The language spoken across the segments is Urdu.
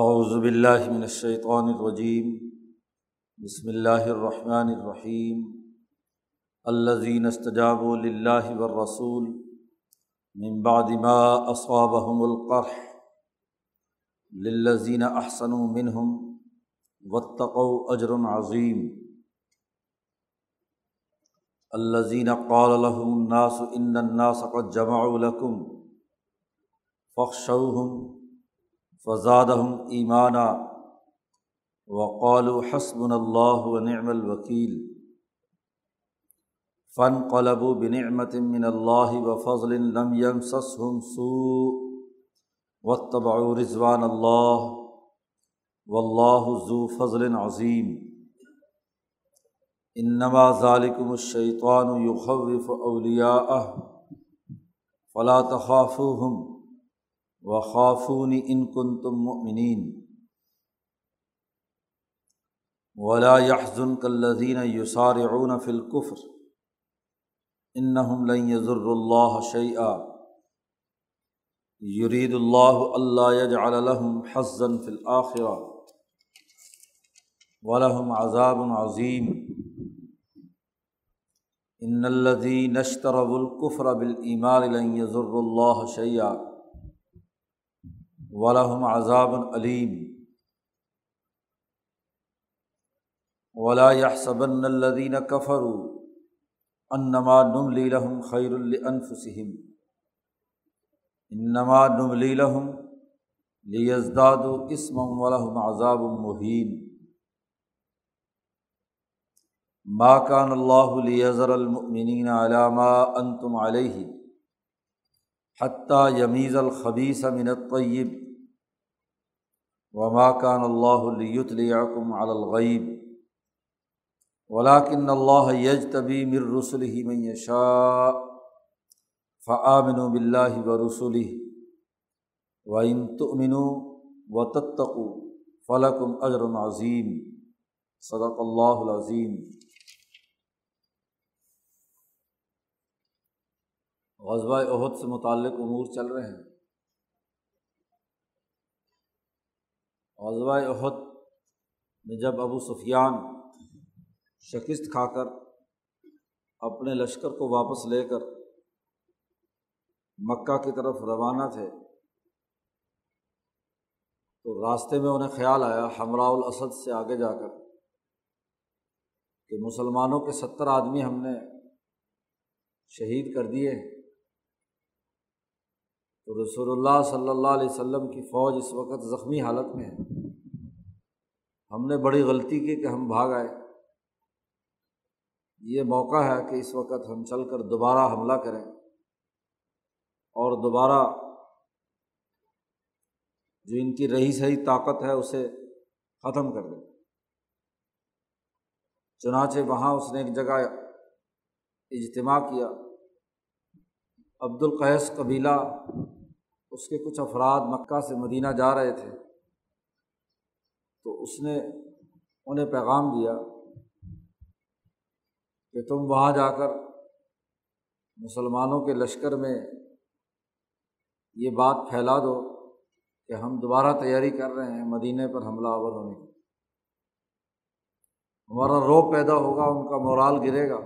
اعوذ باللہ من الشیطان الرجیم، بسم اللہ الرحمن الرحیم الذین استجابوا للہ والرسول من بعد ما اصابهم القرح للذین احسنوا منہم واتقوا اجر عظیم۔ الذین قال لهم الناس ان الناس قد جمعوا لكم فخشوهم فزادہم ایمانہ وقال و حسب اللہ و نعم الوکیل فن قلب و بنعمت من اللہ و فضل لم يمسسهم سوء واتبعوا رضوان اللہ واللہ ذو فضل عظیم انما ذالکم الشیطان یخوف اولیاءہ فلا تخافوهم و خافون ان کن تم مؤمنین ولا يحزن كالذين يسارعون في الكفر انهم لن يضر الله شيئا يريد الله الا يجعل لهم حظا في الاخره ولهم عذاب عظيم ان الذين اشتروا الكفر بالايمان لن يضر الله شيئا ولہم عذاب علیم ولا يحسبن الذين كفروا انما نملي لهم خير لانفسهم انما نملي لهم ليزدادوا اسما ولهم عذاب مهين. ما كان الله ليذر المؤمنين على ما انتم عليه حتیٰ یمیز الخبیث من الطیب وما کان اللہ لیطلعکم علی الغیب ولاکن اللہ یج طبی مر رسول ہی من یشاء فآمن باللہ و رسول و ان تؤمنوا و تتقوا فلکم اجر عظیم صدق اللہ العظیم غزبۂ عہد سے متعلق امور چل رہے ہیں۔ غزبۂ عہد میں جب ابو سفیان شکست کھا کر اپنے لشکر کو واپس لے کر مکہ کی طرف روانہ تھے، تو راستے میں انہیں خیال آیا ہمراء الاسد سے آگے جا کر کہ مسلمانوں کے ستر آدمی ہم نے شہید کر دیے۔ ہیں تو رسول اللہ صلی اللہ علیہ وسلم کی فوج اس وقت زخمی حالت میں ہے۔ ہم نے بڑی غلطی کی کہ ہم بھاگ آئے۔ یہ موقع ہے کہ اس وقت ہم چل کر دوبارہ حملہ کریں۔ اور دوبارہ جو ان کی رہی سہی طاقت ہے اسے ختم کر دیں۔ چنانچہ وہاں اس نے ایک جگہ اجتماع کیا۔ عبد القیس قبیلہ، اس کے کچھ افراد مکہ سے مدینہ جا رہے تھے۔ تو اس نے انہیں پیغام دیا کہ تم وہاں جا کر مسلمانوں کے لشکر میں یہ بات پھیلا دو کہ ہم دوبارہ تیاری کر رہے ہیں مدینہ پر حملہ آور ہونے کی۔ ہمارا روب پیدا ہوگا، ان کا مورال گرے گا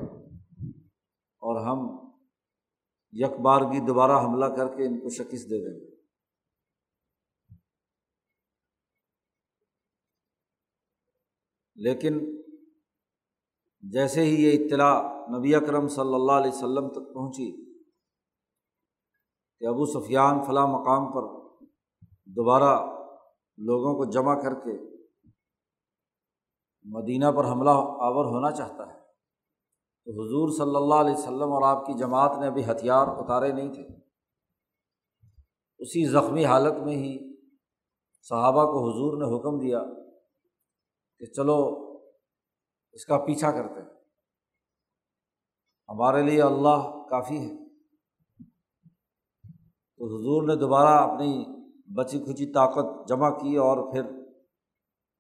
اور ہم یک بارگی دوبارہ حملہ کر کے ان کو شکست دے دیں گے۔ لیکن جیسے ہی یہ اطلاع نبی اکرم صلی اللہ علیہ وسلم تک پہنچی کہ ابو سفیان فلاں مقام پر دوبارہ لوگوں کو جمع کر کے مدینہ پر حملہ آور ہونا چاہتا ہے تو حضور صلی اللہ علیہ وسلم اور آپ کی جماعت نے ابھی ہتھیار اتارے نہیں تھے۔ اسی زخمی حالت میں ہی صحابہ کو حضور نے حکم دیا کہ چلو اس کا پیچھا کرتے ہیں۔ ہمارے لیے اللہ کافی ہے۔ تو حضور نے دوبارہ اپنی بچی کھچی طاقت جمع کی اور پھر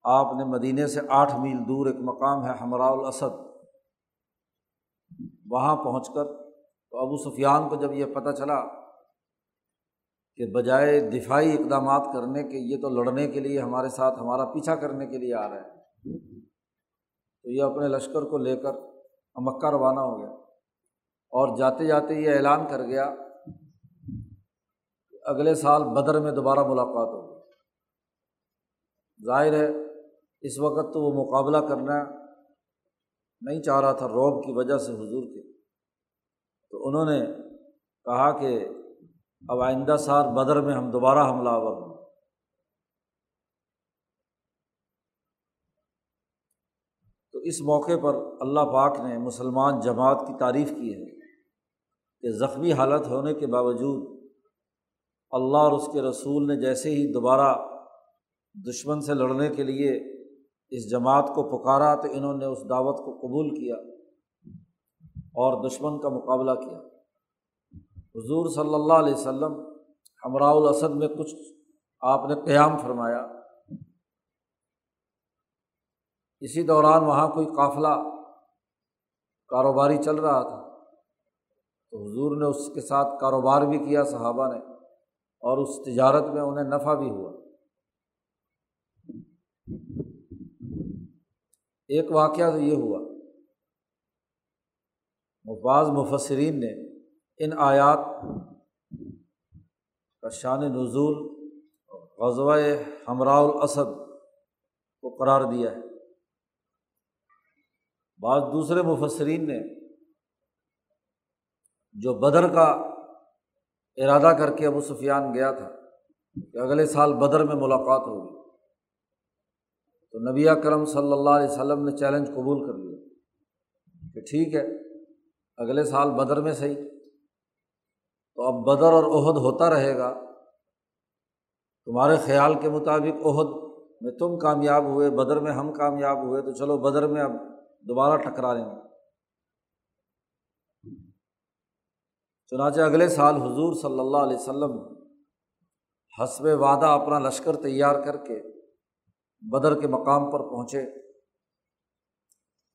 آپ نے مدینے سے آٹھ میل دور ایک مقام ہے ہمراء الاسد۔ وہاں پہنچ کر تو ابو سفیان کو جب یہ پتہ چلا کہ بجائے دفاعی اقدامات کرنے کے، یہ تو لڑنے کے لیے ہمارے ساتھ، ہمارا پیچھا کرنے کے لیے آ رہا ہے تو یہ اپنے لشکر کو لے کر مکہ روانہ ہو گیا۔ اور جاتے جاتے یہ اعلان کر گیا کہ اگلے سال بدر میں دوبارہ ملاقات ہوگی۔ ظاہر ہے، اس وقت تو وہ مقابلہ کرنا نہیں چاہ رہا تھا روب کی وجہ سے حضور کے۔ تو انہوں نے کہا کہ اب آئندہ سال بدر میں ہم دوبارہ حملہ آور ہوں۔ تو اس موقع پر اللہ پاک نے مسلمان جماعت کی تعریف کی ہے کہ زخمی حالت ہونے کے باوجود اللہ اور اس کے رسول نے جیسے ہی دوبارہ دشمن سے لڑنے کے لیے اس جماعت کو پکارا تو انہوں نے اس دعوت کو قبول کیا اور دشمن کا مقابلہ کیا۔ حضور صلی اللہ علیہ وسلم ہمراء الاسد میں کچھ آپ نے قیام فرمایا۔ اسی دوران وہاں کوئی قافلہ، کاروباری چل رہا تھا۔ تو حضور نے اس کے ساتھ کاروبار بھی کیا، صحابہ نے، اور اس تجارت میں انہیں نفع بھی ہوا۔ ایک واقعہ تو یہ ہوا۔ بعض مفسرین نے ان آیات کا شان نزول غزوہ ہمراء الاسد کو قرار دیا ہے۔ بعض دوسرے مفسرین نے جو بدر کا ارادہ کر کے ابو سفیان گیا تھا کہ اگلے سال بدر میں ملاقات ہوگی۔ تو نبی کرم صلی اللہ علیہ وسلم نے چیلنج قبول کر لیا کہ ٹھیک ہے، اگلے سال بدر میں صحیح۔ تو اب بدر اور عہد ہوتا رہے گا۔ تمہارے خیال کے مطابق عہد میں تم کامیاب ہوئے، بدر میں ہم کامیاب ہوئے، تو چلو بدر میں اب دوبارہ ٹکرا لیں گے۔ چنانچہ اگلے سال حضور صلی اللہ علیہ وسلم حسب وعدہ اپنا لشکر تیار کر کے بدر کے مقام پر پہنچے۔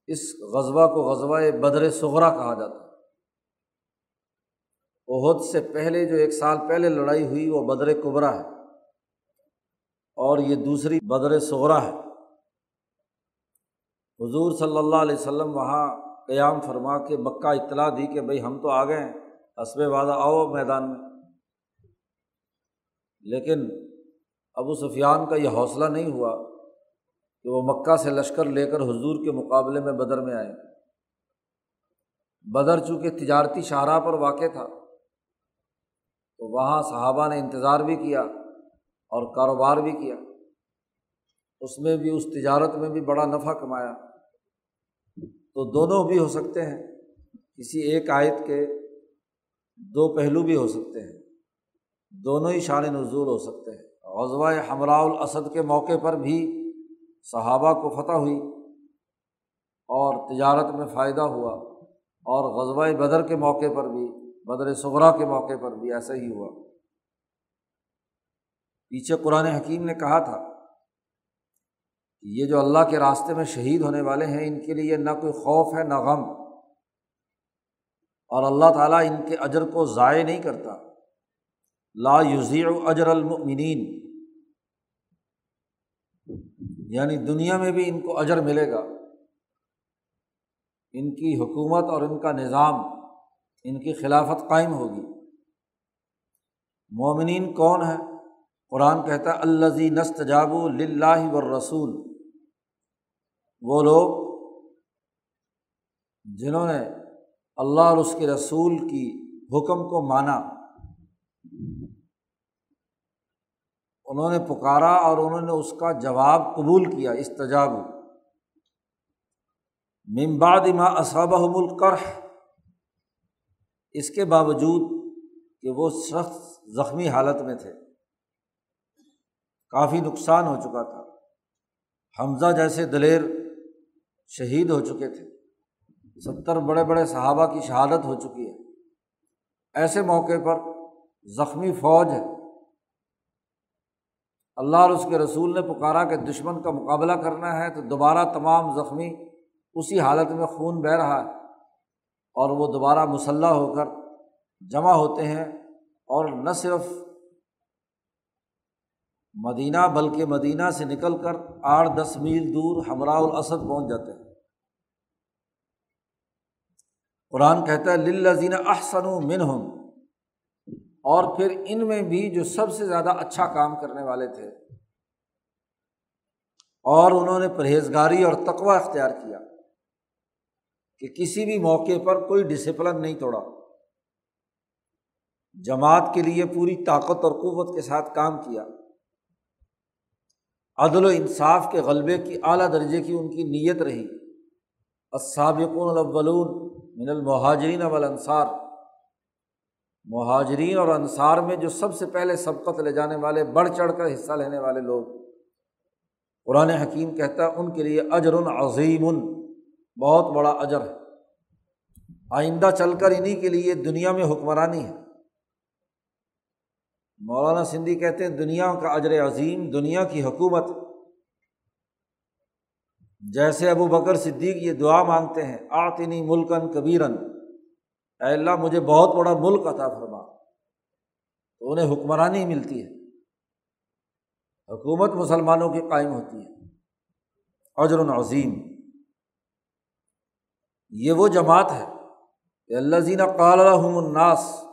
اس غذبہ کو غزوہ بدر صغرا کہا جاتا ہے۔ عہد سے پہلے جو ایک سال پہلے لڑائی ہوئی وہ بدر قبرا ہے۔ اور یہ دوسری بدر صغرا ہے۔ حضور صلی اللہ علیہ وسلم وہاں قیام فرما کے مکہ اطلاع دی کہ بھائی ہم تو آ گئے ہیں حسب وعدہ آؤ میدان میں۔ لیکن ابو سفیان کا یہ حوصلہ نہیں ہوا کہ وہ مکہ سے لشکر لے کر حضور کے مقابلے میں بدر میں آئے۔ بدر چونکہ تجارتی شاہراہ پر واقع تھا، تو وہاں صحابہ نے انتظار بھی کیا اور کاروبار بھی کیا۔ اس میں بھی، اس تجارت میں بھی بڑا نفع کمایا۔ تو دونوں بھی ہو سکتے ہیں، کسی ایک آیت کے دو پہلو بھی ہو سکتے ہیں۔ دونوں ہی شان نزول ہو سکتے ہیں۔ غزوہ ہمراء الاسد کے موقع پر بھی صحابہ کو فتح ہوئی اور تجارت میں فائدہ ہوا اور غزوہ بدر کے موقع پر بھی، بدر صغرا کے موقع پر بھی ایسا ہی ہوا۔ پیچھے قرآن حکیم نے کہا تھا کہ یہ جو اللہ کے راستے میں شہید ہونے والے ہیں، ان کے لیے نہ کوئی خوف ہے، نہ غم۔ اور اللہ تعالیٰ ان کے اجر کو ضائع نہیں کرتا۔ لا یوزی اجر المنین یعنی دنیا میں بھی ان کو اجر ملے گا۔ ان کی حکومت اور ان کا نظام، ان کی خلافت قائم ہوگی۔ مومنین کون ہے قرآن کہتا ہے الزی نست جاب و رسول وہ لوگ جنہوں نے اللہ اور اس کے رسول کی حکم کو مانا۔ انہوں نے پکارا اور انہوں نے اس کا جواب قبول کیا استجاب ممباد ما اصابہ القرح، اس کے باوجود کہ وہ سخت زخمی حالت میں تھے۔ کافی نقصان ہو چکا تھا۔ حمزہ جیسے دلیر شہید ہو چکے تھے۔ ستر بڑے بڑے صحابہ کی شہادت ہو چکی ہے۔ ایسے موقع پر زخمی فوج ہے۔ اللہ اور اس کے رسول نے پکارا کہ دشمن کا مقابلہ کرنا ہے تو دوبارہ تمام زخمی اسی حالت میں خون بہہ رہا ہے اور وہ دوبارہ مسلح ہو کر جمع ہوتے ہیں اور نہ صرف مدینہ بلکہ مدینہ سے نکل کر آٹھ دس میل دور ہمراہ الاسد پہنچ جاتے ہیں۔ قرآن کہتا ہے للزین احسن من ہوں اور پھر ان میں بھی جو سب سے زیادہ اچھا کام کرنے والے تھے۔ اور انہوں نے پرہیزگاری اور تقوا اختیار کیا کہ کسی بھی موقع پر کوئی ڈسپلن نہیں توڑا۔ جماعت کے لیے پوری طاقت اور قوت کے ساتھ کام کیا۔ عدل و انصاف کے غلبے کی اعلیٰ درجے کی ان کی نیت رہی۔ السابقون الاولون من المہاجرین والانصار۔ مہاجرین اور انصار میں جو سب سے پہلے سبقت لے جانے والے، بڑھ چڑھ کر حصہ لینے والے لوگ۔ قرآن حکیم کہتا ہے، ان کے لیے اجر عظیم، بہت بڑا اجر ہے۔ آئندہ چل کر انہیں کے لیے دنیا میں حکمرانی ہے۔ مولانا سندھی کہتے ہیں، دنیا کا اجر عظیم دنیا کی حکومت۔ جیسے ابو بکر صدیق یہ دعا مانگتے ہیں آتنی ملکن کبیرن اے اللہ، مجھے بہت بڑا ملک عطا فرما۔ تو انہیں حکمرانی ملتی ہے۔ حکومت مسلمانوں کی قائم ہوتی ہے۔ اجر عظیم۔ یہ وہ جماعت ہے کہ اللہ زین قال الناس،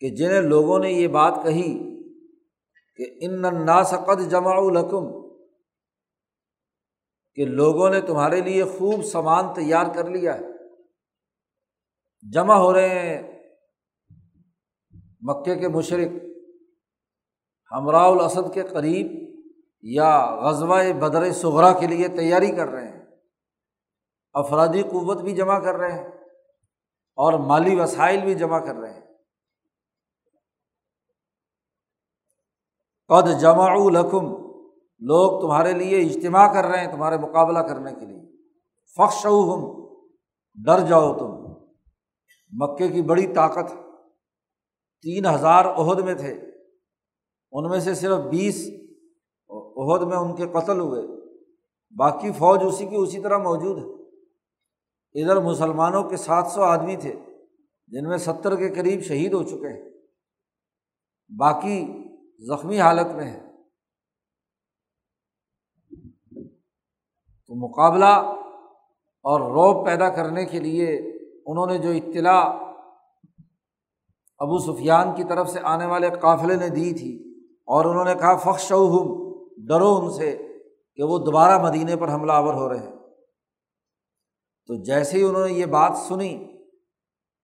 کہ جنہیں لوگوں نے یہ بات کہی کہ ان الناس قد جمع الحکم کہ لوگوں نے تمہارے لیے خوب سامان تیار کر لیا ہے۔ جمع ہو رہے ہیں۔ مکے کے مشرق، ہمراہ الاسد کے قریب یا غزوہ بدر سغرا کے لیے تیاری کر رہے ہیں۔ افرادی قوت بھی جمع کر رہے ہیں اور مالی وسائل بھی جمع کر رہے ہیں۔ قد جمع الحکم لوگ تمہارے لیے اجتماع کر رہے ہیں تمہارے مقابلہ کرنے کے لیے۔ فخش ہم ڈر جاؤ تم۔ مکے کی بڑی طاقت تین ہزار عہد میں تھے۔ ان میں سے صرف بیس عہد میں ان کے قتل ہوئے۔ باقی فوج اسی کی اسی طرح موجود ہے۔ ادھر مسلمانوں کے سات سو آدمی تھے، جن میں ستر کے قریب شہید ہو چکے ہیں۔ باقی زخمی حالت میں ہیں۔ تو مقابلہ اور روب پیدا کرنے کے لیے انہوں نے جو اطلاع ابو سفیان کی طرف سے آنے والے قافلے نے دی تھی اور انہوں نے کہا فخش ڈرو ان سے کہ وہ دوبارہ مدینے پر حملہ آور ہو رہے ہیں۔ تو جیسے ہی انہوں نے یہ بات سنی،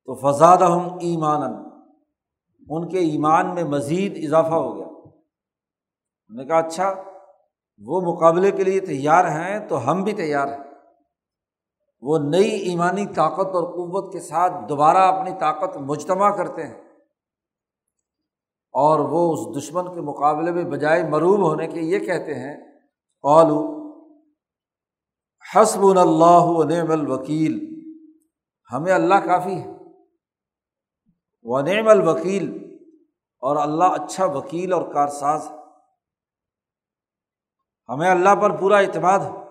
تو فضاد ہم ایمان ان کے ایمان میں مزید اضافہ ہو گیا۔ انہوں نے کہا اچھا وہ مقابلے کے لیے تیار ہیں تو ہم بھی تیار ہیں۔ وہ نئی ایمانی طاقت اور قوت کے ساتھ دوبارہ اپنی طاقت مجتمع کرتے ہیں اور وہ اس دشمن کے مقابلے میں بجائے مروب ہونے کے یہ کہتے ہیں قالو حسب اللہ نعم الوکیل، ہمیں اللہ کافی ہے۔ و نعم الوکیل، اور اللہ اچھا وکیل اور کارساز ہمیں اللہ پر پورا اعتماد ہے۔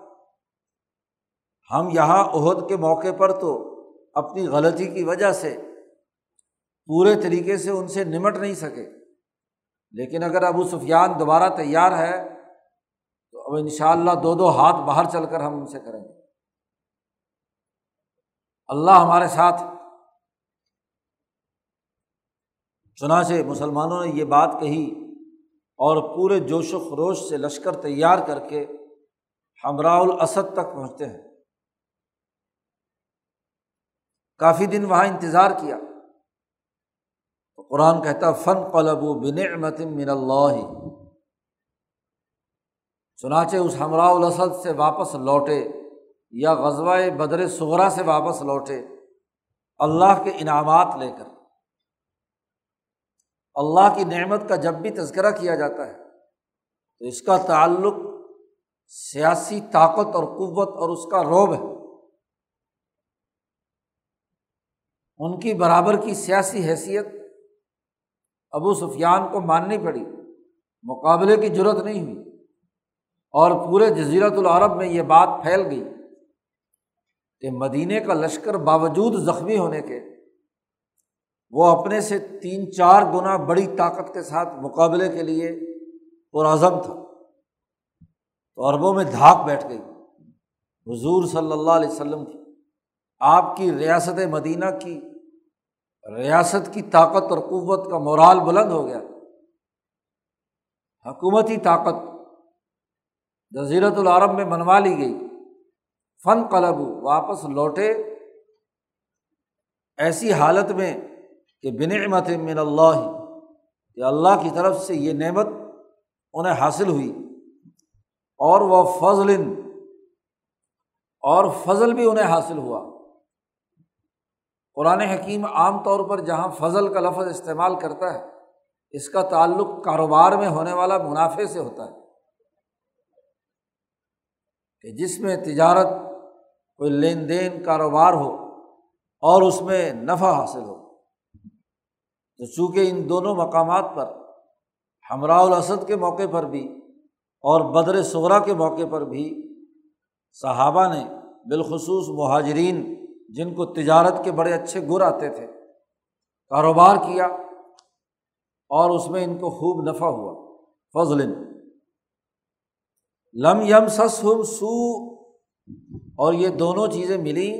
ہم یہاں عہد کے موقع پر تو اپنی غلطی کی وجہ سے پورے طریقے سے ان سے نمٹ نہیں سکے۔ لیکن اگر ابو سفیان دوبارہ تیار ہے، تو اب ان شاء اللہ دو دو ہاتھ باہر چل کر ہم ان سے کریں گے۔ اللہ ہمارے ساتھ۔ چنانچہ مسلمانوں نے یہ بات کہی اور پورے جوش و خروش سے لشکر تیار کر کے ہمراہ الاسد تک پہنچتے ہیں۔ کافی دن وہاں انتظار کیا۔ تو قرآن کہتا فن قلب و بن من اللہ چنانچہ اس ہمراہ الاسد سے واپس لوٹے یا غزوہ بدر صغرا سے واپس لوٹے اللہ کے انعامات لے کر۔ اللہ کی نعمت کا جب بھی تذکرہ کیا جاتا ہے، تو اس کا تعلق سیاسی طاقت اور قوت اور اس کا روب ہے۔ ان کی برابر کی سیاسی حیثیت ابو سفیان کو ماننی پڑی۔ مقابلے کی ضرورت نہیں ہوئی۔ اور پورے جزیرت العرب میں یہ بات پھیل گئی کہ مدینے کا لشکر باوجود زخمی ہونے کے وہ اپنے سے تین چار گنا بڑی طاقت کے ساتھ مقابلے کے لیے پرعزم تھا۔ تو عربوں میں دھاک بیٹھ گئی۔ حضور صلی اللہ علیہ وسلم کی۔ آپ کی ریاست مدینہ کی ریاست کی طاقت اور قوت کا مورال بلند ہو گیا۔ حکومتی طاقت جزیرت العرب میں منوا لی گئی، فن قلب واپس لوٹے۔ ایسی حالت میں کہ بنعمت من اللہ، کہ اللہ کی طرف سے یہ نعمت انہیں حاصل ہوئی۔ اور وہ فضل، اور فضل بھی انہیں حاصل ہوا۔ قرآن حکیم عام طور پر جہاں فضل کا لفظ استعمال کرتا ہے، اس کا تعلق کاروبار میں ہونے والا منافع سے ہوتا ہے۔ کہ جس میں تجارت، کوئی لین دین، کاروبار ہو اور اس میں نفع حاصل ہو۔ تو چونکہ ان دونوں مقامات پر، ہمراہ الاسد کے موقع پر بھی اور بدر صغرا کے موقع پر بھی صحابہ نے بالخصوص مہاجرین جن کو تجارت کے بڑے اچھے گر آتے تھے، کاروبار کیا اور اس میں ان کو خوب نفع ہوا فضل لم یم سس ہم سو اور یہ دونوں چیزیں ملیں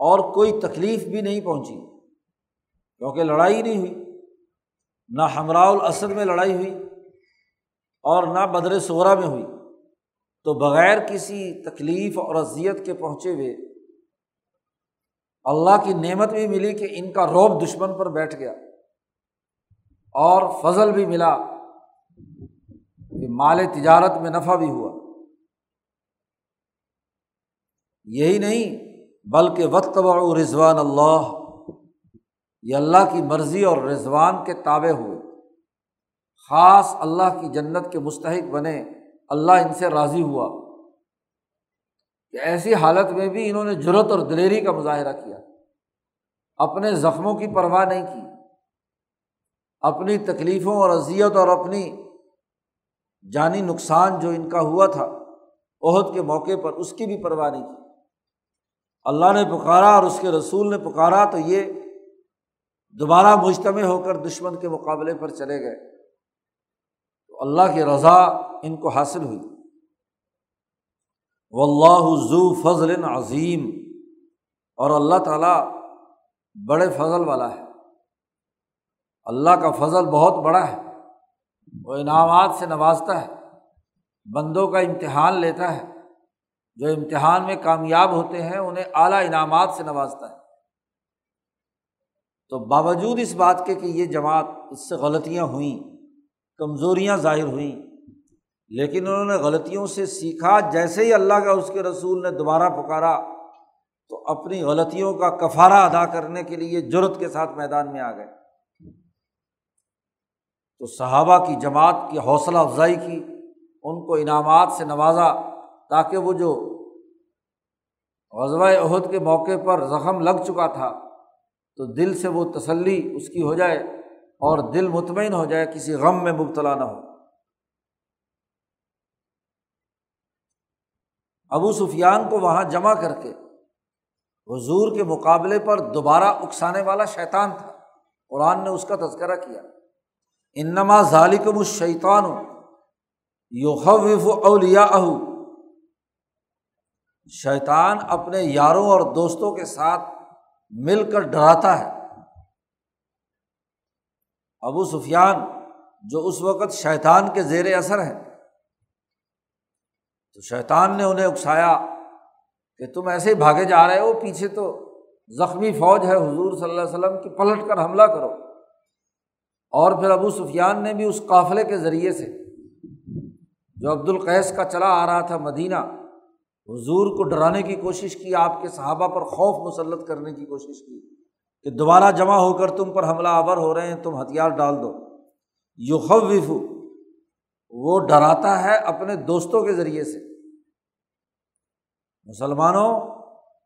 اور کوئی تکلیف بھی نہیں پہنچی، کیونکہ لڑائی نہیں ہوئی، نہ ہمراہ الاسد میں لڑائی ہوئی اور نہ بدر صورہ میں ہوئی۔ تو بغیر کسی تکلیف اور اذیت کے پہنچے ہوئے اللہ کی نعمت بھی ملی کہ ان کا روب دشمن پر بیٹھ گیا اور فضل بھی ملا کہ مال تجارت میں نفع بھی ہوا۔ یہی نہیں، بلکہ وقت و رضوان اللہ یہ اللہ کی مرضی اور رضوان کے تابع ہوئے۔ خاص اللہ کی جنت کے مستحق بنے، اللہ ان سے راضی ہوا۔ کہ ایسی حالت میں بھی انہوں نے جرت اور دلیری کا مظاہرہ کیا۔ اپنے زخموں کی پرواہ نہیں کی۔ اپنی تکلیفوں اور اذیت اور اپنی جانی نقصان جو ان کا ہوا تھا عہد کے موقع پر اس کی بھی پرواہ نہیں کی۔ اللہ نے پکارا اور اس کے رسول نے پکارا تو یہ دوبارہ مجتمع ہو کر دشمن کے مقابلے پر چلے گئے۔ تو اللہ کی رضا ان کو حاصل ہوئی۔ و اللہ ذو فضل عظیم۔ اور اللہ تعالیٰ بڑے فضل والا ہے۔ اللہ کا فضل بہت بڑا ہے۔ وہ انعامات سے نوازتا ہے۔ بندوں کا امتحان لیتا ہے۔ جو امتحان میں کامیاب ہوتے ہیں، انہیں اعلیٰ انعامات سے نوازتا ہے۔ تو باوجود اس بات کے کہ یہ جماعت اس سے غلطیاں ہوئیں، کمزوریاں ظاہر ہوئیں لیکن انہوں نے غلطیوں سے سیکھا، جیسے ہی اللہ کا اس کے رسول نے دوبارہ پکارا، تو اپنی غلطیوں کا کفارہ ادا کرنے کے لیے جرت کے ساتھ میدان میں آ گئے۔ تو صحابہ کی جماعت کی حوصلہ افزائی کی، ان کو انعامات سے نوازا تاکہ وہ جو غزوہ عہد کے موقع پر زخم لگ چکا تھا، تو دل سے وہ تسلی اس کی ہو جائے اور دل مطمئن ہو جائے، کسی غم میں مبتلا نہ ہو۔ ابو سفیان کو وہاں جمع کر کے حضور کے مقابلے پر دوبارہ اکسانے والا شیطان تھا۔ قرآن نے اس کا تذکرہ کیا۔ انما ظالکم الشیطان یوخوف اولیا اہو شیطان اپنے یاروں اور دوستوں کے ساتھ مل کر ڈراتا ہے۔ ابو سفیان جو اس وقت شیطان کے زیر اثر ہے تو شیطان نے انہیں اکسایا کہ تم ایسے ہی بھاگے جا رہے ہو، پیچھے تو زخمی فوج ہے، حضور صلی اللہ علیہ وسلم کی، پلٹ کر حملہ کرو۔ اور پھر ابو سفیان نے بھی اس قافلے کے ذریعے سے جو عبد القیس کا چلا آ رہا تھا مدینہ، حضور کو ڈرانے کی کوشش کی، آپ کے صحابہ پر خوف مسلط کرنے کی کوشش کی کہ دوبارہ جمع ہو کر تم پر حملہ آور ہو رہے ہیں، تم ہتھیار ڈال دو۔ یو خوف وہ ڈراتا ہے اپنے دوستوں کے ذریعے سے۔ مسلمانوں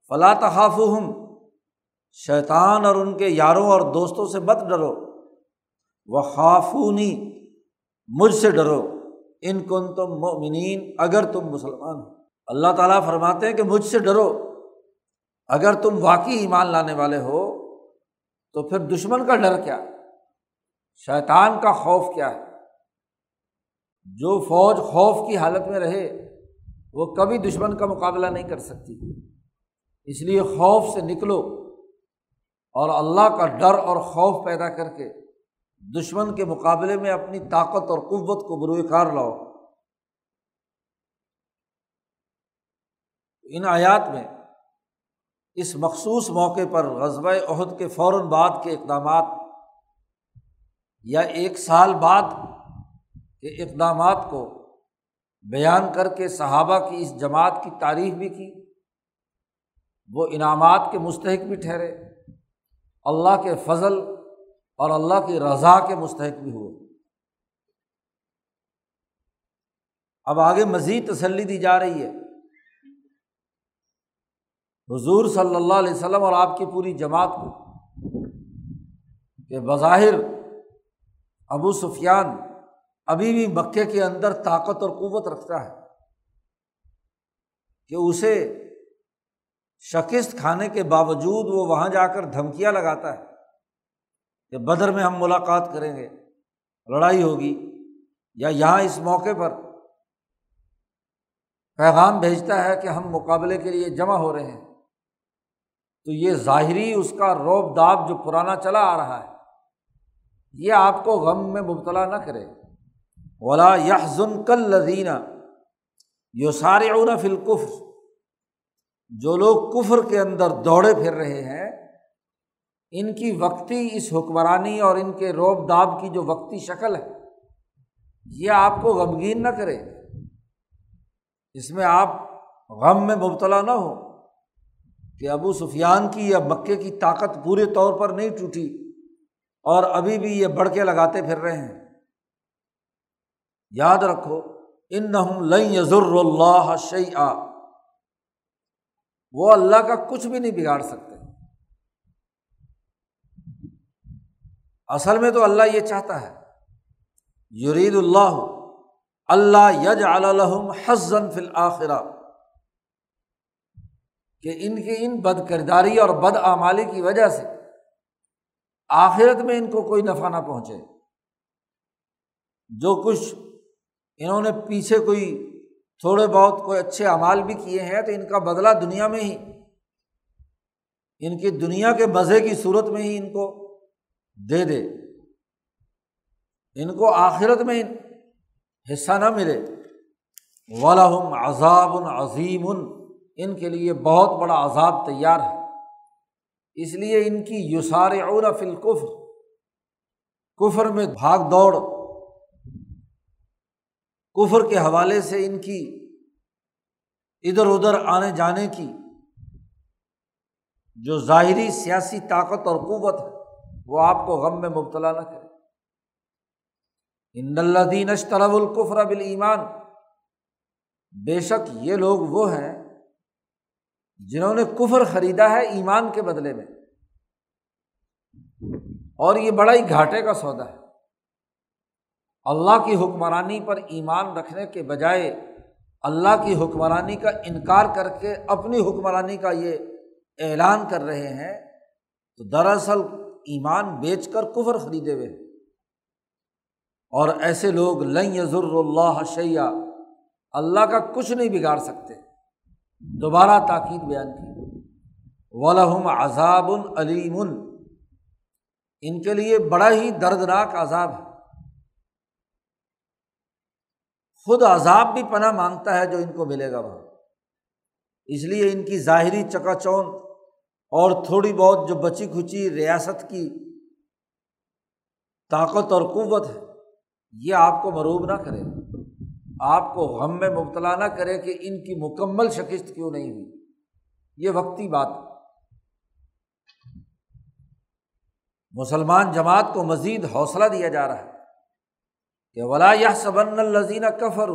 فلاں تحاف ہم شیطان اور ان کے یاروں اور دوستوں سے مت ڈرو۔ وہ خافونی مجھ سے ڈرو۔ ان کن تم مومنین اگر تم مسلمان ہو۔ اللہ تعالیٰ فرماتے ہیں کہ مجھ سے ڈرو۔ اگر تم واقعی ایمان لانے والے ہو، تو پھر دشمن کا ڈر کیا؟ شیطان کا خوف کیا ہے؟ جو فوج خوف کی حالت میں رہے، وہ کبھی دشمن کا مقابلہ نہیں کر سکتی۔ اس لیے خوف سے نکلو اور اللہ کا ڈر اور خوف پیدا کر کے دشمن کے مقابلے میں اپنی طاقت اور قوت کو بروئے کار لاؤ۔ ان آیات میں اس مخصوص موقع پر غزبۂ عہد کے فوراً بعد کے اقدامات یا ایک سال بعد کے اقدامات کو بیان کر کے صحابہ کی اس جماعت کی تعریف بھی کی، وہ انعامات کے مستحق بھی ٹھہرے۔ اللہ کے فضل اور اللہ کی رضا کے مستحق بھی ہوئے۔ اب آگے مزید تسلی دی جا رہی ہے۔ حضور صلی اللہ علیہ وسلم اور آپ کی پوری جماعت کو کہ بظاہر ابو سفیان ابھی بھی مکے کے اندر طاقت اور قوت رکھتا ہے کہ اسے شکست کھانے کے باوجود وہ وہاں جا کر دھمکیاں لگاتا ہے کہ بدر میں ہم ملاقات کریں گے، لڑائی ہوگی یا یہاں اس موقع پر پیغام بھیجتا ہے کہ ہم مقابلے کے لیے جمع ہو رہے ہیں۔ تو یہ ظاہری اس کا روب داب جو پرانا چلا آ رہا ہے، یہ آپ کو غم میں مبتلا نہ کرے۔ ولا یحزن کل لذینہ یو سارے جو لوگ کفر کے اندر دوڑے پھر رہے ہیں، ان کی وقتی اس حکمرانی اور ان کے روب داب کی جو وقتی شکل ہے، یہ آپ کو غمگین نہ کرے۔ اس میں آپ غم میں مبتلا نہ ہو کہ ابو سفیان کی یا مکے کی طاقت پورے طور پر نہیں ٹوٹی اور ابھی بھی یہ بڑھ کے لگاتے پھر رہے ہیں۔ یاد رکھو ان نہ یزر اللہ شعی وہ اللہ کا کچھ بھی نہیں بگاڑ سکتے۔ اصل میں تو اللہ یہ چاہتا ہے، یرید اللہ اللہ یج الحم حسن فی الآخرہ کہ ان کی ان بد کرداری اور بد آمالی کی وجہ سے آخرت میں ان کو کوئی نفع نہ پہنچے۔ جو کچھ انہوں نے پیچھے کوئی تھوڑے بہت کوئی اچھے اعمال بھی کیے ہیں تو ان کا بدلہ دنیا میں ہی، ان کی دنیا کے مزے کی صورت میں ہی ان کو دے دے۔ ان کو آخرت میں حصہ نہ ملے۔ ولہم عذاب عظیم ان کے لیے بہت بڑا عذاب تیار ہے۔ اس لیے ان کی یوسار اور فلکف کفر میں بھاگ دوڑ۔ کفر کے حوالے سے ان کی ادھر ادھر آنے جانے کی جو ظاہری سیاسی طاقت اور قوت ہے، وہ آپ کو غم میں مبتلا نہ کرے۔ ان اللہ دین اشترب القفر بل ایمان بے شک یہ لوگ وہ ہیں جنہوں نے کفر خریدا ہے ایمان کے بدلے میں۔ اور یہ بڑا ہی گھاٹے کا سودا ہے۔ اللہ کی حکمرانی پر ایمان رکھنے کے بجائے اللہ کی حکمرانی کا انکار کر کے اپنی حکمرانی کا یہ اعلان کر رہے ہیں، تو دراصل ایمان بیچ کر کفر خریدے ہوئے اور ایسے لوگ لن یضر اللہ شیا اللہ کا کچھ نہیں بگاڑ سکتے۔ دوبارہ تاکید بیان کی۔ ولہم عذاب العلیم ان کے لیے بڑا ہی دردناک عذاب ہے۔ خود عذاب بھی پناہ مانگتا ہے جو ان کو ملے گا وہاں۔ اس لیے ان کی ظاہری چکا چون اور تھوڑی بہت جو بچی کھچی ریاست کی طاقت اور قوت ہے، یہ آپ کو مروب نہ کرے۔ آپ کو غم میں مبتلا نہ کرے کہ ان کی مکمل شکست کیوں نہیں ہوئی۔ یہ وقتی بات۔ مسلمان جماعت کو مزید حوصلہ دیا جا رہا ہے۔ کہ ولا یا سبن الزین کفر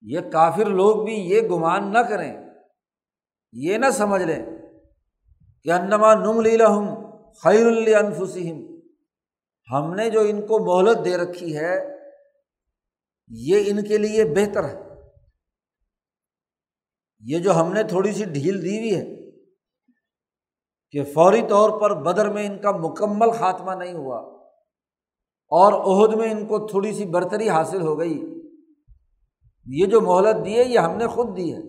یہ کافر لوگ بھی یہ گمان نہ کریں، یہ نہ سمجھ لیں کہ انما نم لہم خیر الفسم ہم نے جو ان کو مہلت دے رکھی ہے، یہ ان کے لیے بہتر ہے۔ یہ جو ہم نے تھوڑی سی ڈھیل دی ہوئی ہے کہ فوری طور پر بدر میں ان کا مکمل خاتمہ نہیں ہوا۔ اور عہد میں ان کو تھوڑی سی برتری حاصل ہو گئی۔ یہ جو مہلت دی ہے، یہ ہم نے خود دی ہے۔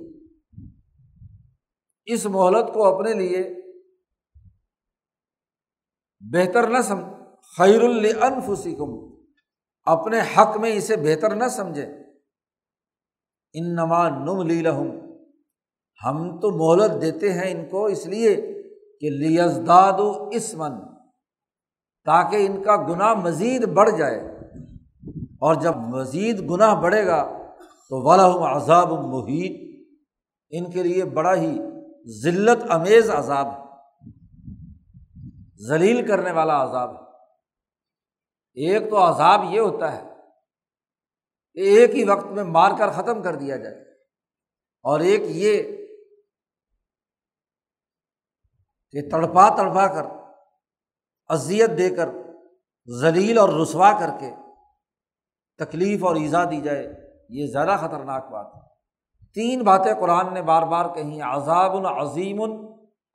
اس مہلت کو اپنے لیے بہتر نہ سم خیر الفسکم اپنے حق میں اسے بہتر نہ سمجھے ان نما نم لی لہم۔ ہم تو مہلت دیتے ہیں ان کو اس لیے کہ لیزداد و اسمن تاکہ ان کا گناہ مزید بڑھ جائے۔ اور جب مزید گناہ بڑھے گا تو والم عذاب محیط ان کے لیے بڑا ہی ذلت امیز عذاب ہے۔ ذلیل کرنے والا عذاب ہے۔ ایک تو عذاب یہ ہوتا ہے کہ ایک ہی وقت میں مار کر ختم کر دیا جائے۔ اور ایک یہ کہ تڑپا تڑپا کر اذیت دے کر، ذلیل اور رسوا کر کے تکلیف اور ایزا دی جائے، یہ زیادہ خطرناک بات ہے۔ تین باتیں قرآن نے بار بار کہیں، عذاب العظیم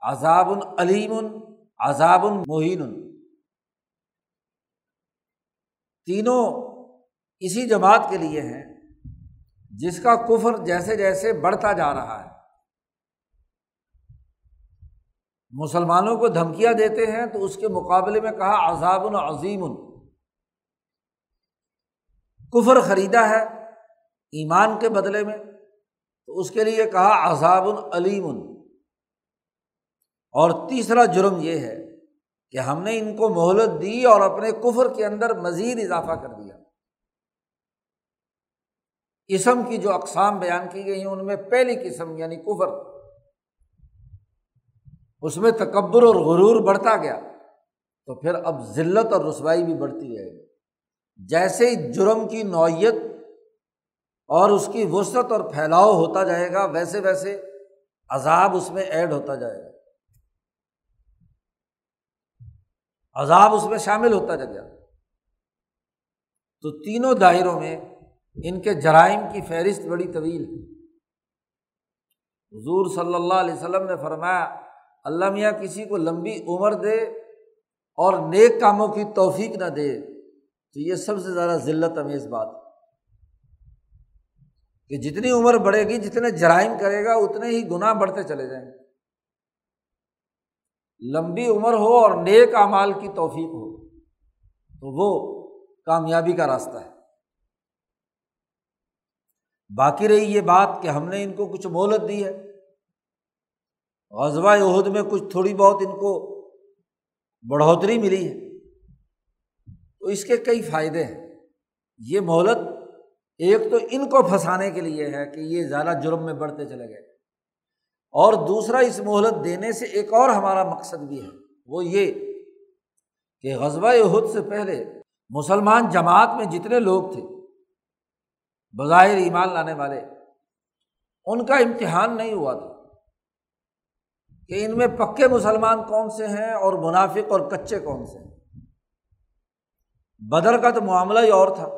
عذاب العلیم عذاب المحین تینوں اسی جماعت کے لیے ہیں جس کا کفر جیسے جیسے بڑھتا جا رہا ہے۔ مسلمانوں کو دھمکیاں دیتے ہیں تو اس کے مقابلے میں کہا عذاب العظیم کفر خریدا ہے ایمان کے بدلے میں تو اس کے لیے کہا عذاب العلیم اور تیسرا جرم یہ ہے کہ ہم نے ان کو مہلت دی اور اپنے کفر کے اندر مزید اضافہ کر دیا۔ اسم کی جو اقسام بیان کی گئی ہیں، ان میں پہلی قسم یعنی کفر اس میں تکبر اور غرور بڑھتا گیا۔ تو پھر اب ذلت اور رسوائی بھی بڑھتی رہے گی جیسے ہی جرم کی نوعیت اور اس کی وسعت اور پھیلاؤ ہوتا جائے گا، ویسے ویسے عذاب اس میں ایڈ ہوتا جائے گا۔ عذاب اس میں شامل ہوتا جائے گا۔ تو تینوں دائروں میں ان کے جرائم کی فہرست بڑی طویل ہے۔ حضور صلی اللہ علیہ وسلم نے فرمایا اللہ میاں کسی کو لمبی عمر دے اور نیک کاموں کی توفیق نہ دے، تو یہ سب سے زیادہ ذلت امیز بات کہ جتنی عمر بڑھے گی، جتنے جرائم کرے گا، اتنے ہی گناہ بڑھتے چلے جائیں گے۔ لمبی عمر ہو اور نیک اعمال کی توفیق ہو، تو وہ کامیابی کا راستہ ہے۔ باقی رہی یہ بات کہ ہم نے ان کو کچھ مہلت دی ہے۔ غزوہ عہد میں کچھ تھوڑی بہت ان کو بڑھوتری ملی ہے۔ تو اس کے کئی فائدے ہیں۔ یہ مہلت ایک تو ان کو پھنسانے کے لیے ہے کہ یہ زیادہ جرم میں بڑھتے چلے گئے۔ اور دوسرا اس مہلت دینے سے ایک اور ہمارا مقصد بھی ہے۔ وہ یہ کہ غزبۂ عہد سے پہلے مسلمان جماعت میں جتنے لوگ تھے، بظاہر ایمان لانے والے، ان کا امتحان نہیں ہوا تھا۔ کہ ان میں پکے مسلمان کون سے ہیں اور منافق اور کچے کون سے ہیں؟ بدر کا تو معاملہ ہی اور تھا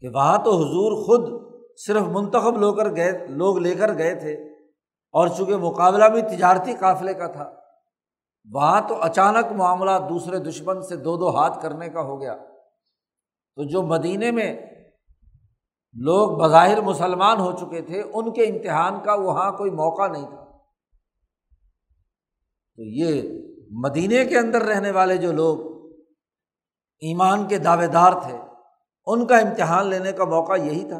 کہ وہاں تو حضور خود صرف منتخب لو کر گئے، لوگ لے کر گئے تھے اور چونکہ مقابلہ بھی تجارتی قافلے کا تھا، وہاں تو اچانک معاملہ دوسرے دشمن سے دو دو ہاتھ کرنے کا ہو گیا۔ تو جو مدینے میں لوگ بظاہر مسلمان ہو چکے تھے، ان کے امتحان کا وہاں کوئی موقع نہیں تھا۔ تو یہ مدینے کے اندر رہنے والے جو لوگ ایمان کے دعوے دار تھے، ان کا امتحان لینے کا موقع یہی تھا۔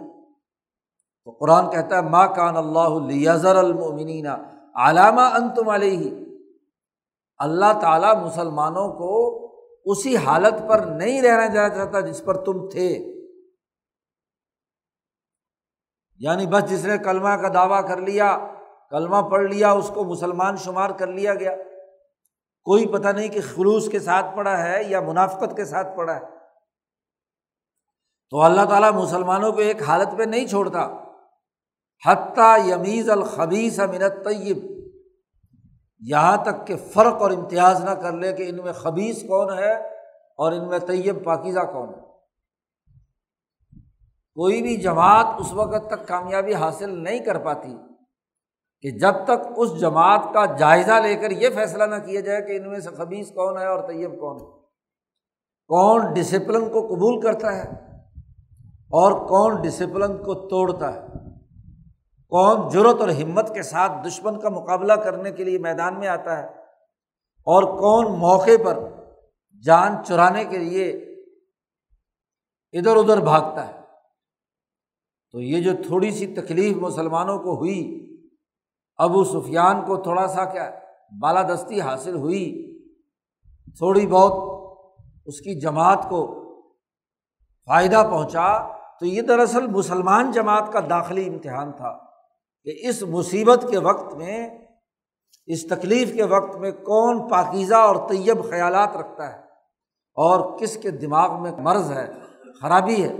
تو قرآن کہتا ہے ماں کان اللہ المنین علامہ ان تم علیہ۔ اللہ تعالیٰ مسلمانوں کو اسی حالت پر نہیں رہنا جانا چاہتا جس پر تم تھے۔ یعنی بس جس نے کلمہ کا دعویٰ کر لیا، کلمہ پڑھ لیا، اس کو مسلمان شمار کر لیا گیا۔ کوئی پتہ نہیں کہ خلوص کے ساتھ پڑھا ہے یا منافقت کے ساتھ پڑھا ہے۔ تو اللہ تعالیٰ مسلمانوں کو ایک حالت پہ نہیں چھوڑتا۔ حتیٰ یمیز الخبیس منت طیب یہاں تک کہ فرق اور امتیاز نہ کر لے کہ ان میں خبیص کون ہے اور ان میں طیب پاکیزہ کون ہے۔ کوئی بھی جماعت اس وقت تک کامیابی حاصل نہیں کر پاتی۔ کہ جب تک اس جماعت کا جائزہ لے کر یہ فیصلہ نہ کیا جائے کہ ان میں سے خبیص کون ہے اور طیب کون ہے، کون ڈسپلن کو قبول کرتا ہے اور کون ڈسپلن کو توڑتا ہے، کون جرت اور ہمت کے ساتھ دشمن کا مقابلہ کرنے کے لیے میدان میں آتا ہے اور کون موقع پر جان چرانے کے لیے ادھر ادھر بھاگتا ہے۔ تو یہ جو تھوڑی سی تکلیف مسلمانوں کو ہوئی ابو سفیان کو تھوڑا سا کیا بالادستی حاصل ہوئی۔ تھوڑی بہت اس کی جماعت کو فائدہ پہنچا۔ تو یہ دراصل مسلمان جماعت کا داخلی امتحان تھا کہ اس مصیبت کے وقت میں، اس تکلیف کے وقت میں کون پاکیزہ اور طیب خیالات رکھتا ہے اور کس کے دماغ میں مرض ہے، خرابی ہے،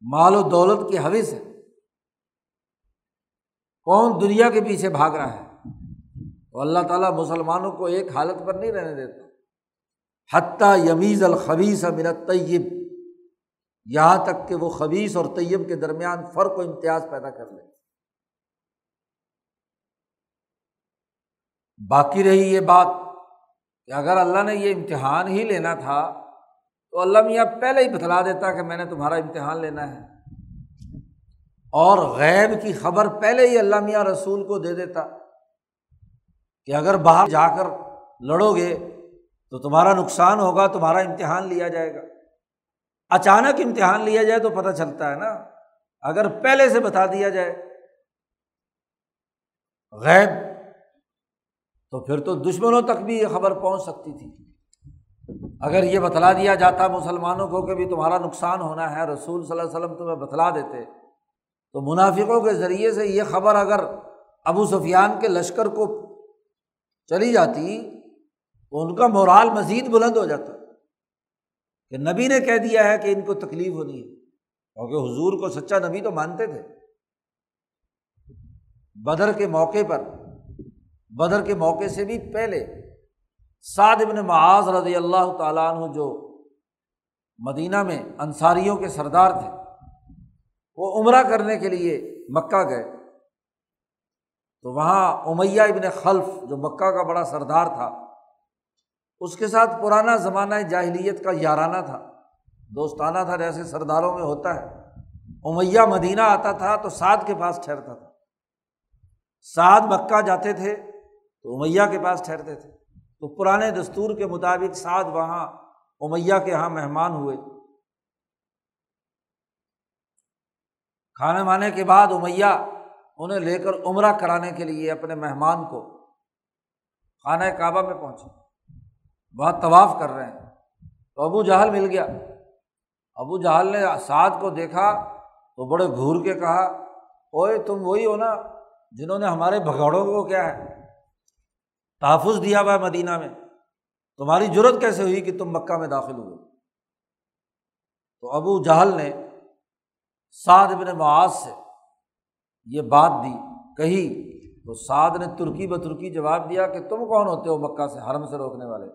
مال و دولت کی حوث ہے۔ کون دنیا کے پیچھے بھاگ رہا ہے؟ تو اللہ تعالیٰ مسلمانوں کو ایک حالت پر نہیں رہنے دیتا۔ حتیٰ یمیز الخبیس من طیب یہاں تک کہ وہ خبیص اور طیب کے درمیان فرق و امتیاز پیدا کر لے۔ باقی رہی یہ بات کہ اگر اللہ نے یہ امتحان ہی لینا تھا تو اللہ میاں پہلے ہی بتلا دیتا کہ میں نے تمہارا امتحان لینا ہے۔ اور غیب کی خبر پہلے ہی اللہ میاں رسول کو دے دیتا کہ اگر باہر جا کر لڑو گے تو تمہارا نقصان ہوگا، تمہارا امتحان لیا جائے گا۔ اچانک امتحان لیا جائے تو پتہ چلتا ہے نا۔ اگر پہلے سے بتا دیا جائے۔ غیب، تو پھر تو دشمنوں تک بھی یہ خبر پہنچ سکتی تھی۔ اگر یہ بتلا دیا جاتا مسلمانوں کو کہ بھی تمہارا نقصان ہونا ہے، رسول صلی اللہ علیہ وسلم تمہیں بتلا دیتے۔ تو منافقوں کے ذریعے سے یہ خبر اگر ابو سفیان کے لشکر کو چلی جاتی، تو ان کا مورال مزید بلند ہو جاتا۔ کہ نبی نے کہہ دیا ہے کہ ان کو تکلیف ہونی ہے۔ کیونکہ حضور کو سچا نبی تو مانتے تھے۔ بدر کے موقع پر، بدر کے موقع سے بھی پہلے سعد ابن معاذ رضی اللہ تعالیٰ عنہ جو مدینہ میں انصاریوں کے سردار تھے وہ عمرہ کرنے کے لیے مکہ گئے۔ تو وہاں امیہ ابن خلف جو مکہ کا بڑا سردار تھا، اس کے ساتھ پرانا زمانہ جاہلیت کا یارانہ تھا، دوستانہ تھا، جیسے سرداروں میں ہوتا ہے۔ امیہ مدینہ آتا تھا تو سعد کے پاس ٹھہرتا تھا۔ سعد مکہ جاتے تھے تو امیہ کے پاس ٹھہرتے تھے۔ تو پرانے دستور کے مطابق سعد وہاں امیہ کے یہاں مہمان ہوئے۔ کھانے وانے کے بعد امیہ انہیں لے کر عمرہ کرانے کے لیے اپنے مہمان کو خانہ کعبہ میں پہنچے۔ بہت طواف کر رہے ہیں۔ تو ابو جہل مل گیا۔ ابو جہل نے سعد کو دیکھا تو بڑے گھور کے کہا اوے تم وہی ہو نا جنہوں نے ہمارے بھگوڑوں کو کیا ہے؟ تحفظ دیا ہوا ہے مدینہ میں۔ تمہاری ضرورت کیسے ہوئی کہ تم مکہ میں داخل ہوئے؟ تو ابو جہل نے سعد بن معاذ سے یہ بات دی، کہی، تو سعد نے ترکی بترکی جواب دیا کہ تم کون ہوتے ہو مکہ سے حرم سے روکنے والے؟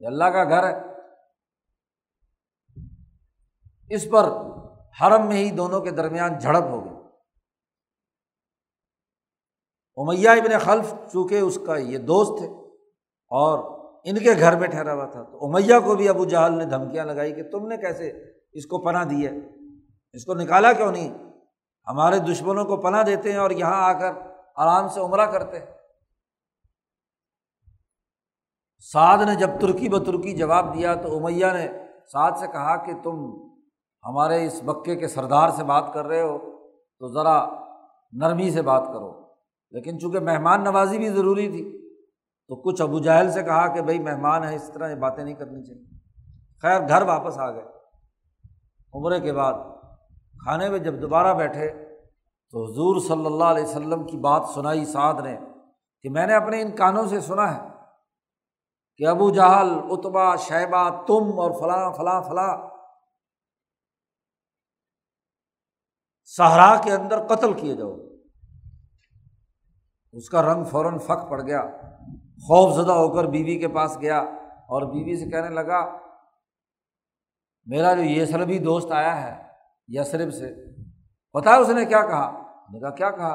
یہ اللہ کا گھر ہے۔ اس پر حرم میں ہی دونوں کے درمیان جھڑپ ہو گئی۔ امیہ ابن خلف چونکہ اس کا یہ دوست تھے اور ان کے گھر میں ٹھہرا ہوا تھا، تو امیہ کو بھی ابو جہل نے دھمکیاں لگائی کہ تم نے کیسے اس کو پناہ دی ہے؟ اس کو نکالا کیوں نہیں؟ ہمارے دشمنوں کو پناہ دیتے ہیں اور یہاں آ کر آرام سے عمرہ کرتے ہیں۔ سعد نے جب ترکی ب ترکی جواب دیا تو امیہ نے سعد سے کہا کہ تم ہمارے اس مکے کے سردار سے بات کر رہے ہو تو ذرا نرمی سے بات کرو۔ لیکن چونکہ مہمان نوازی بھی ضروری تھی تو کچھ ابو جہل سے کہا کہ بھائی مہمان ہے اس طرح یہ باتیں نہیں کرنی چاہیے۔ خیر، گھر واپس آ گئے۔ عمرے کے بعد کھانے میں جب دوبارہ بیٹھے تو حضور صلی اللہ علیہ وسلم کی بات سنائی سعد نے کہ میں نے اپنے ان کانوں سے سنا ہے کہ ابو جہل اتبا شیبہ، تم اور فلاں فلاں فلاں۔ صحرا کے اندر قتل کیے جاؤ۔ اس کا رنگ فوراً فق پڑ گیا۔ خوف زدہ ہو کر بیوی کے پاس گیا اور بیوی سے کہنے لگا، میرا جو یہ سربی دوست آیا ہے یسرب سے، پتا ہے اس نے کیا کہا؟ نے کہا، کیا کہا؟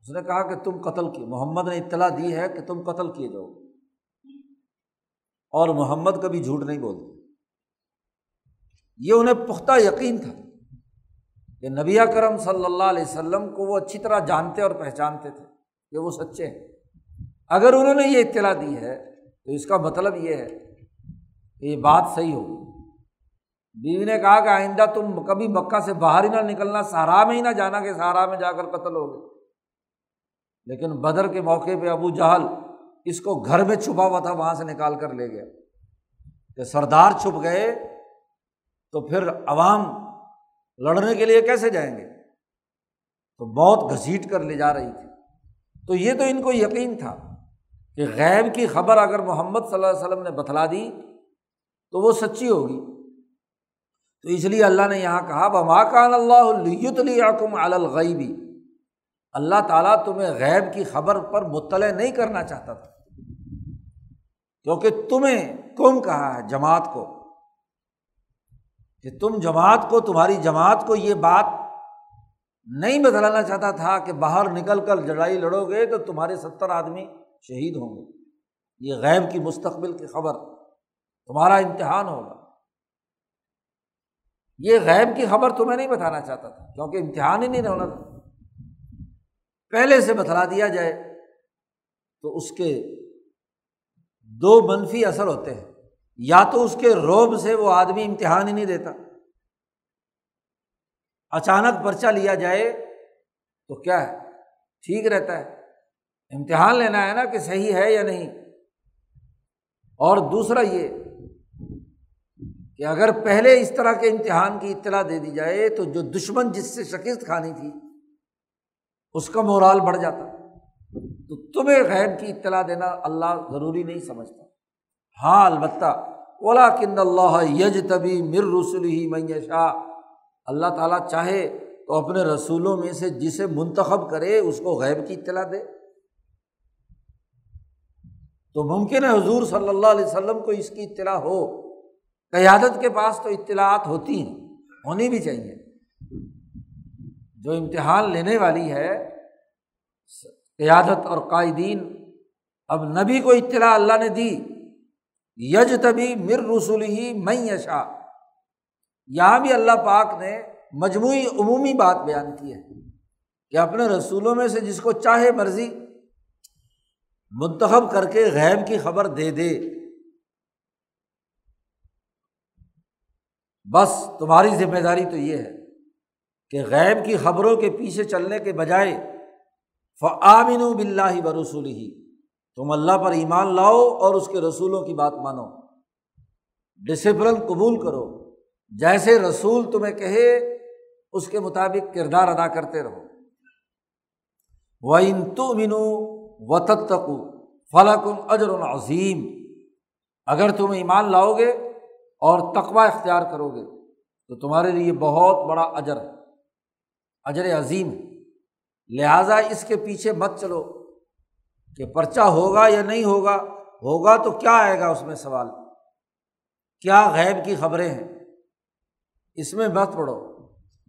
اس نے کہا کہ تم قتل کیے، محمد نے اطلاع دی ہے کہ تم قتل کیے جاؤ۔ اور محمد کبھی جھوٹ نہیں بولتے۔ یہ انہیں پختہ یقین تھا کہ نبی کرم صلی اللہ علیہ وسلم کو وہ اچھی طرح جانتے اور پہچانتے تھے کہ وہ سچے ہیں۔ اگر انہوں نے یہ اطلاع دی ہے تو اس کا مطلب یہ ہے کہ یہ بات صحیح ہوگی بیوی نے کہا کہ آئندہ تم کبھی مکہ سے باہر ہی نہ نکلنا سہارا میں ہی نہ جانا کہ سہارا میں جا کر قتل ہو گئے لیکن بدر کے موقع پہ ابو جہل اس کو گھر میں چھپا ہوا تھا، وہاں سے نکال کر لے گیا۔ کہ سردار چھپ گئے تو پھر عوام لڑنے کے لیے کیسے جائیں گے؟ تو بہت گھسیٹ کر لے جا رہی تھی۔ تو یہ تو ان کو یقین تھا کہ غیب کی خبر اگر محمد صلی اللہ علیہ وسلم نے بتلا دی تو وہ سچی ہوگی۔ تو اس لیے اللہ نے یہاں کہا بما کان اللہ الغیبی اللہ تعالیٰ تمہیں غیب کی خبر پر مطلع نہیں کرنا چاہتا تھا۔ کیونکہ تمہیں کم کہا ہے جماعت کو۔ کہ تم جماعت کو، تمہاری جماعت کو یہ بات نہیں بتلانا چاہتا تھا کہ باہر نکل کر لڑائی لڑو گے تو تمہارے ستر آدمی شہید ہوں گے۔ یہ غیب کی مستقبل کی خبر تمہارا امتحان ہوگا۔ یہ غیب کی خبر تمہیں نہیں بتانا چاہتا تھا، کیونکہ امتحان ہی نہیں ہونا تھا۔ پہلے سے بتلا دیا جائے تو اس کے دو منفی اثر ہوتے ہیں۔ یا تو اس کے روب سے وہ آدمی امتحان ہی نہیں دیتا۔ اچانک پرچہ لیا جائے تو کیا ہے؟ ٹھیک رہتا ہے۔ امتحان لینا ہے نا کہ صحیح ہے یا نہیں۔ اور دوسرا یہ کہ اگر پہلے اس طرح کے امتحان کی اطلاع دے دی جائے تو جو دشمن جس سے شکست کھانی تھی، اس کا مورال بڑھ جاتا۔ تو تمہیں غیب کی اطلاع دینا اللہ ضروری نہیں سمجھتا۔ ہاں البتہ اولا کن اللہ یج تبھی مر رسول ہی میشا اللہ تعالیٰ چاہے تو اپنے رسولوں میں سے جسے منتخب کرے، اس کو غیب کی اطلاع دے۔ تو ممکن ہے حضور صلی اللہ علیہ وسلم کو اس کی اطلاع ہو۔ قیادت کے پاس تو اطلاعات ہوتی ہیں، ہونی بھی چاہیے۔ جو امتحان لینے والی ہے، قیادت اور قائدین، اب نبی کو اطلاع اللہ نے دی۔ یج تبھی مر رسول ہی میں یشا یہاں بھی اللہ پاک نے مجموعی عمومی بات بیان کی ہے کہ اپنے رسولوں میں سے جس کو چاہے مرضی منتخب کر کے غیب کی خبر دے دے۔ بس تمہاری ذمہ داری تو یہ ہے کہ غیب کی خبروں کے پیچھے چلنے کے بجائے فعامن بلّہ برسول ہی تم اللہ پر ایمان لاؤ اور اس کے رسولوں کی بات مانو۔ ڈسپلن قبول کرو۔ جیسے رسول تمہیں کہے، اس کے مطابق کردار ادا کرتے رہو۔ و ان تو منو و تتقو فلاکم اجر العظیم اگر تم ایمان لاؤ گے اور تقوا اختیار کرو گے، تو تمہارے لیے بہت بڑا اجر ہے، اجر عظیم لہٰذا اس کے پیچھے مت چلو کہ پرچہ ہوگا یا نہیں ہوگا ہوگا تو کیا آئے گا اس میں سوال؟ کیا غیب کی خبریں ہیں؟ اس میں مت پڑھو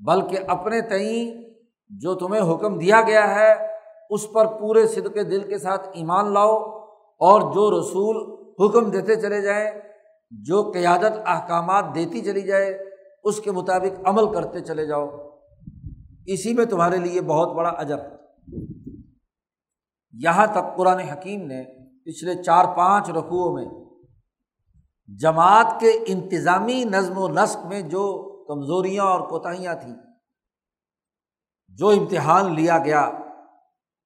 بلکہ اپنے تئیں جو تمہیں حکم دیا گیا ہے، اس پر پورے صد کے دل کے ساتھ ایمان لاؤ اور جو رسول حکم دیتے چلے جائیں جو قیادت احکامات دیتی چلی جائے، اس کے مطابق عمل کرتے چلے جاؤ۔ اسی میں تمہارے لیے بہت بڑا اجر ہے۔ یہاں تک قرآن حکیم نے پچھلے چار پانچ رقوؤں میں جماعت کے انتظامی نظم و نسق میں جو کمزوریاں اور کوتاہیاں تھیں، جو امتحان لیا گیا،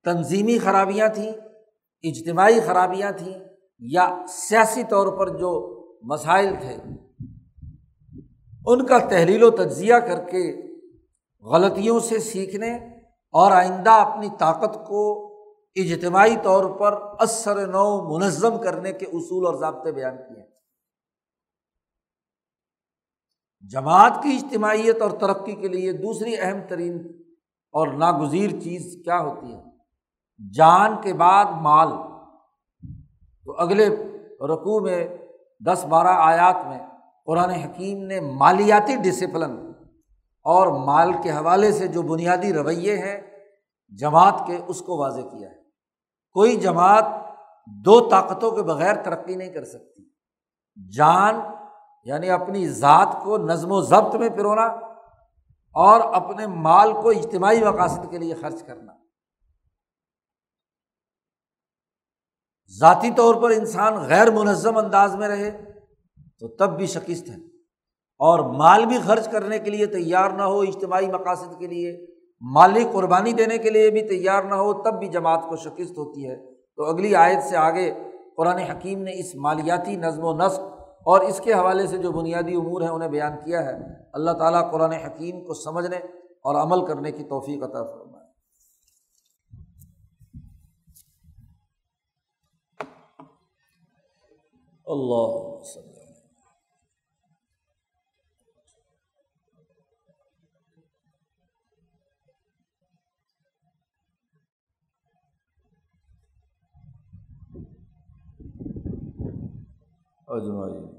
تنظیمی خرابیاں تھیں، اجتماعی خرابیاں تھیں یا سیاسی طور پر جو مسائل تھے۔ ان کا تحلیل و تجزیہ کر کے غلطیوں سے سیکھنے اور آئندہ اپنی طاقت کو اجتماعی طور پر اثر نو منظم کرنے کے اصول اور ضابطے بیان کیے۔ جماعت کی اجتماعیت اور ترقی کے لیے دوسری اہم ترین اور ناگزیر چیز کیا ہوتی ہے؟ جان کے بعد مال۔ تو اگلے رقوع میں دس بارہ آیات میں قرآن حکیم نے مالیاتی ڈسپلن اور مال کے حوالے سے جو بنیادی رویے ہیں، جماعت کے اس کو واضح کیا ہے۔ کوئی جماعت دو طاقتوں کے بغیر ترقی نہیں کر سکتی۔ جان یعنی اپنی ذات کو نظم و ضبط میں پرونا اور اپنے مال کو اجتماعی مقاصد کے لیے خرچ کرنا۔ ذاتی طور پر انسان غیر منظم انداز میں رہے تو تب بھی شکست ہے۔ اور مال بھی خرچ کرنے کے لیے تیار نہ ہو، اجتماعی مقاصد کے لیے، مالی قربانی دینے کے لیے بھی تیار نہ ہو، تب بھی جماعت کو شکست ہوتی ہے۔ تو اگلی آیت سے آگے قرآن حکیم نے اس مالیاتی نظم و نسق اور اس کے حوالے سے جو بنیادی امور ہیں انہیں بیان کیا ہے۔ اللہ تعالیٰ قرآن حکیم کو سمجھنے اور عمل کرنے کی توفیق عطا فرمائے۔ اللہ اجمائی